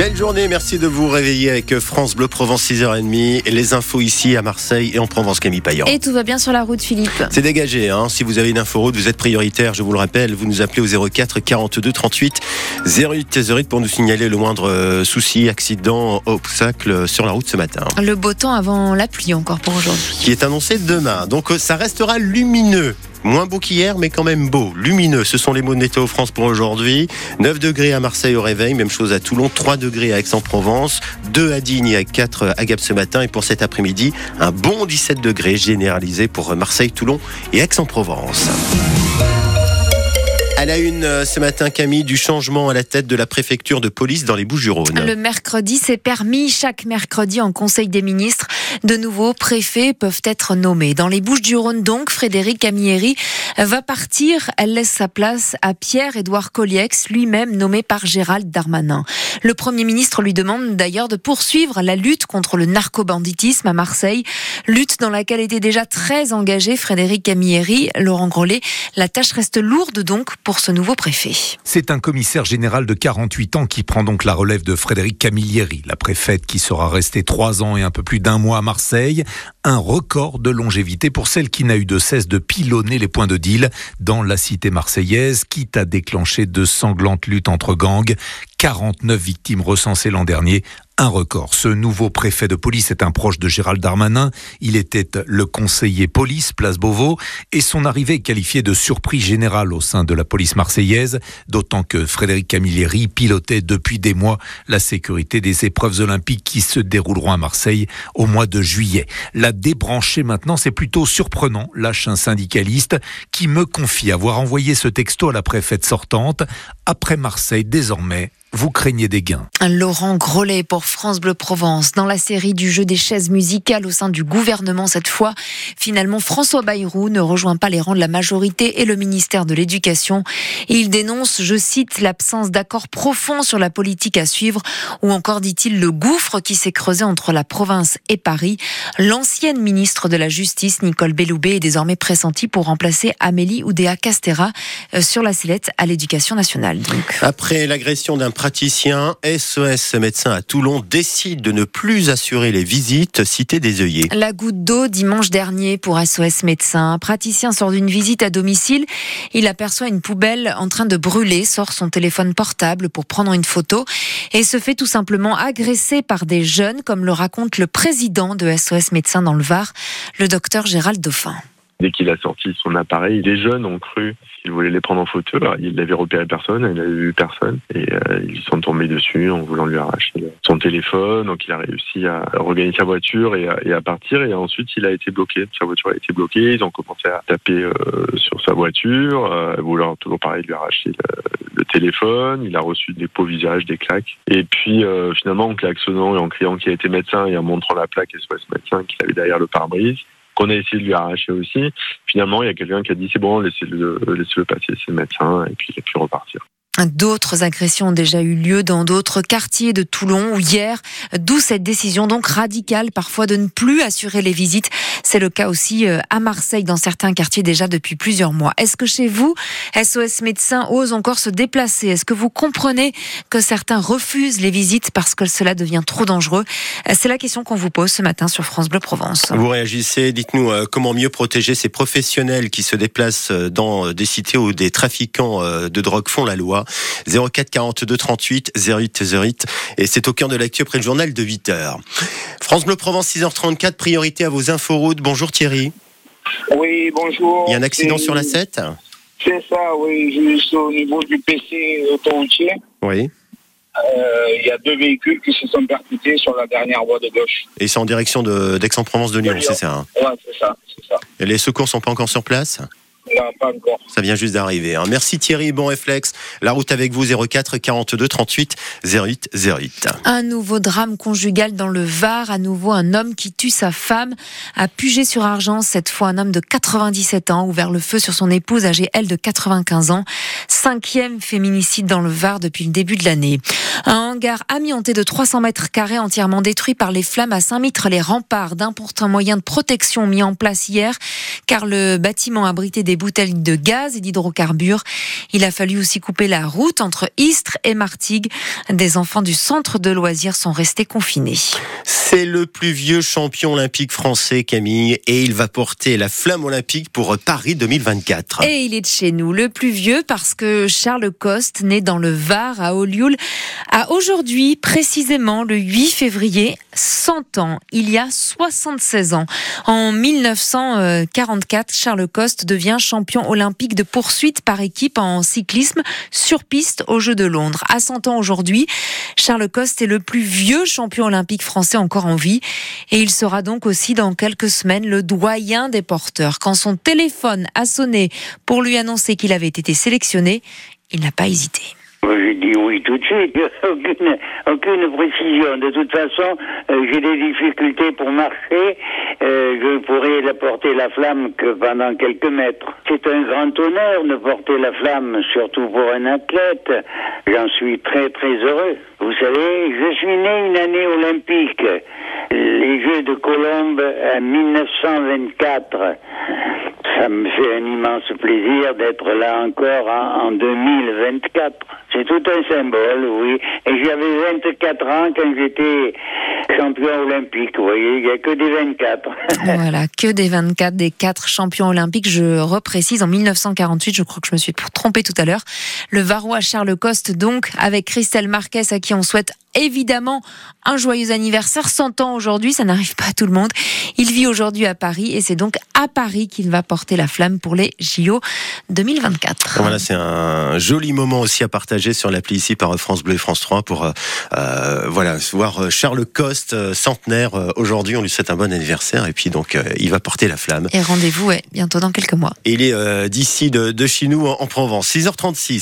Belle journée, merci de vous réveiller avec France Bleu Provence 6h30 et les infos ici à Marseille et en Provence Camille Payan. Et tout va bien sur la route Philippe C'est dégagé, hein. si vous avez une info route, vous êtes prioritaire, je vous le rappelle, vous nous appelez au 04 42 38 08 08 pour nous signaler le moindre euh, souci, accident, obstacle sur la route ce matin. Le beau temps avant la pluie encore pour aujourd'hui. Qui est annoncé demain, donc euh, ça restera lumineux Moins beau qu'hier, mais quand même beau, lumineux. Ce sont les mots de Météo France pour aujourd'hui. 9 degrés à Marseille au réveil, même chose à Toulon, 3 degrés à Aix-en-Provence, 2 à Digne et 4 à Gap ce matin. Et pour cet après-midi, un bon 17 degrés généralisé pour Marseille, Toulon et Aix-en-Provence. Elle a une euh, ce matin, Camille, du changement à la tête de la préfecture de police dans les Bouches-du-Rhône. Le mercredi, c'est permis. Chaque mercredi, en Conseil des ministres, de nouveaux préfets peuvent être nommés. Dans les Bouches-du-Rhône, donc, Frédéric Camilleri va partir. Elle laisse sa place à Pierre-Édouard Colliex, lui-même nommé par Gérald Darmanin. Le Premier ministre lui demande d'ailleurs de poursuivre la lutte contre le narcobanditisme à Marseille, lutte dans laquelle était déjà très engagé Frédéric Camilleri. Laurent Grollet, la tâche reste lourde donc pour ce nouveau préfet. C'est un commissaire général de 48 ans qui prend donc la relève de Frédéric Camilleri, la préfète qui sera restée trois ans et un peu plus d'un mois à Marseille. Un record de longévité pour celle qui n'a eu de cesse de pilonner les points de deal dans la cité marseillaise, quitte à déclencher de sanglantes luttes entre gangs. 49 victimes recensées l'an dernier, un record. Ce nouveau préfet de police est un proche de Gérald Darmanin. Il était le conseiller police, place Beauvau, et son arrivée est qualifiée de surprise générale au sein de la police marseillaise, d'autant que Frédéric Camilleri pilotait depuis des mois la sécurité des épreuves olympiques qui se dérouleront à Marseille au mois de juillet. La débrancher maintenant, c'est plutôt surprenant, lâche un syndicaliste qui me confie avoir envoyé ce texto à la préfète sortante. Après Marseille, désormais, vous craignez des gains. Laurent Grollet pour France Bleu Provence. Dans la série du jeu des chaises musicales au sein du gouvernement cette fois, finalement François Bayrou ne rejoint pas les rangs de la majorité et le ministère de l'Éducation. Il dénonce, je cite, l'absence d'accord profond sur la politique à suivre ou encore, dit-il, le gouffre qui s'est creusé entre la province et Paris. L'ancienne ministre de la Justice, Nicole Belloubet, est désormais pressentie pour remplacer Amélie Oudéa Castera euh, sur la sellette à l'Éducation nationale. Donc. Après l'agression d'un praticien, SOS médecin à Toulon décide de ne plus assurer les visites cité des œillets. La goutte d'eau dimanche dernier pour SOS médecin. Un praticien sort d'une visite à domicile. Il aperçoit une poubelle en train de brûler, sort son téléphone portable pour prendre une photo et se fait tout simplement agresser par des jeunes, comme le raconte le président de SOS médecin dans le Var, le docteur Gérald Dauphin. Dès qu'il a sorti son appareil, les jeunes ont cru qu'il voulait les prendre en photo. Il n'avait repéré personne, il n'avait vu personne. Et euh, ils sont tombés dessus en voulant lui arracher son téléphone. Donc il a réussi à regagner sa voiture et à, partir. Et ensuite, il a été bloqué. Sa voiture a été bloquée. Ils ont commencé à taper euh, sur sa voiture, euh, vouloir toujours pareil lui arracher le, téléphone. Il a reçu des pots visage, des claques. Et puis euh, finalement, en klaxonnant et en criant qu'il a été médecin et en montrant la plaque SOS médecin qu'il avait derrière le pare-brise, qu'on a essayé de lui arracher aussi. Finalement, il y a quelqu'un qui a dit c'est bon, laissez-le laissez -le passer, c'est le médecin, et puis il a pu repartir. D'autres agressions ont déjà eu lieu dans d'autres quartiers de Toulon hier, d'où cette décision donc radicale parfois de ne plus assurer les visites. C'est le cas aussi euh, à Marseille dans certains quartiers déjà depuis plusieurs mois. Est-ce que chez vous, SOS médecins osent encore se déplacer? Est-ce que vous comprenez que certains refusent les visites parce que cela devient trop dangereux? C'est la question qu'on vous pose ce matin sur France Bleu Provence. Vous réagissez, dites-nous euh, comment mieux protéger ces professionnels qui se déplacent euh, dans des cités où des trafiquants de drogue font la loi? 04 42 38 08 08 et c'est au cœur de l'actu après le journal de 8 h France Bleu Provence 6h34 priorité à vos inforoutes. Bonjour Thierry. Oui, bonjour. Il y a un accident sur la 7 C'est ça, oui. Juste au niveau du PC autoroutier. Oui. Euh, il y a deux véhicules qui se sont percutés sur la dernière voie de gauche. Et c'est en direction d'Aix-en-Provence de, Lyon, c'est ça hein Ouais, c'est ça, ça. Et les secours sont pas encore sur place ça vient juste d'arriver. Hein. Merci Thierry, bon réflexe. La route avec vous 04 42 38 08 08. Un nouveau drame conjugal dans le Var. À nouveau, un homme qui tue sa femme à Puget-sur-Argent. Cette fois, un homme de 97 ans ouvert le feu sur son épouse âgée, elle, de 95 ans. Cinquième féminicide dans le Var depuis le début de l'année. Un hangar amianté de 300 mètres carrés entièrement détruit par les flammes à Saint-Mitre. Les remparts d'importants moyens de protection mis en place hier car le bâtiment abritait des bouteilles de gaz et d'hydrocarbures. Il a fallu aussi couper la route entre Istres et Martigues. Des enfants du centre de loisirs sont restés confinés. C'est le plus vieux champion olympique français, Camille, et il va porter la flamme olympique pour Paris 2024. Et il est de chez nous, le plus vieux parce que Charles Coste, né dans le Var à Olioul, a aujourd'hui, précisément le 8 février, 100 ans. Il y a 76 ans. En 1944, Charles Coste devient champion olympique de poursuite par équipe en cyclisme sur piste aux Jeux de Londres. À 100 ans aujourd'hui, Charles Coste est le plus vieux champion olympique français encore en vie et il sera donc aussi dans quelques semaines le doyen des porteurs. Quand son téléphone a sonné pour lui annoncer qu'il avait été sélectionné, il n'a pas hésité. J'ai dit oui tout de suite, aucune, aucune précision. De toute façon, euh, j'ai des difficultés pour marcher. Euh, je pourrais la porter la flamme que pendant quelques mètres. C'est un grand honneur de porter la flamme, surtout pour un athlète. J'en suis très très heureux. Vous savez, je suis né une année olympique, les Jeux de Colombe en 1924. Ça me fait un immense plaisir d'être là encore en, en 2024. C'est tout un symbole, oui. Et j'avais 24 ans quand j'étais champion olympique, vous voyez, il n'y a que des 24. Voilà, que des 24 des 4 champions olympiques. Je reprécise, en 1948, je crois que je me suis trompée tout à l'heure. Le Varois Charles Coste, donc, avec Christelle Marquez, à qui on souhaite évidemment un joyeux anniversaire. 100 ans aujourd'hui, ça n'arrive pas à tout le monde. Il vit aujourd'hui à Paris et c'est donc à Paris qu'il va porter la flamme pour les JO 2024. Voilà, c'est un joli moment aussi à partager sur l'appli ici par France Bleu et France 3 pour euh, euh, voilà voir Charles Coste, euh, centenaire aujourd'hui. On lui souhaite un bon anniversaire et puis donc il va porter la flamme. Et rendez-vous ouais, bientôt dans quelques mois. Et il est d'ici de, de, chez nous en, en Provence. 6h36.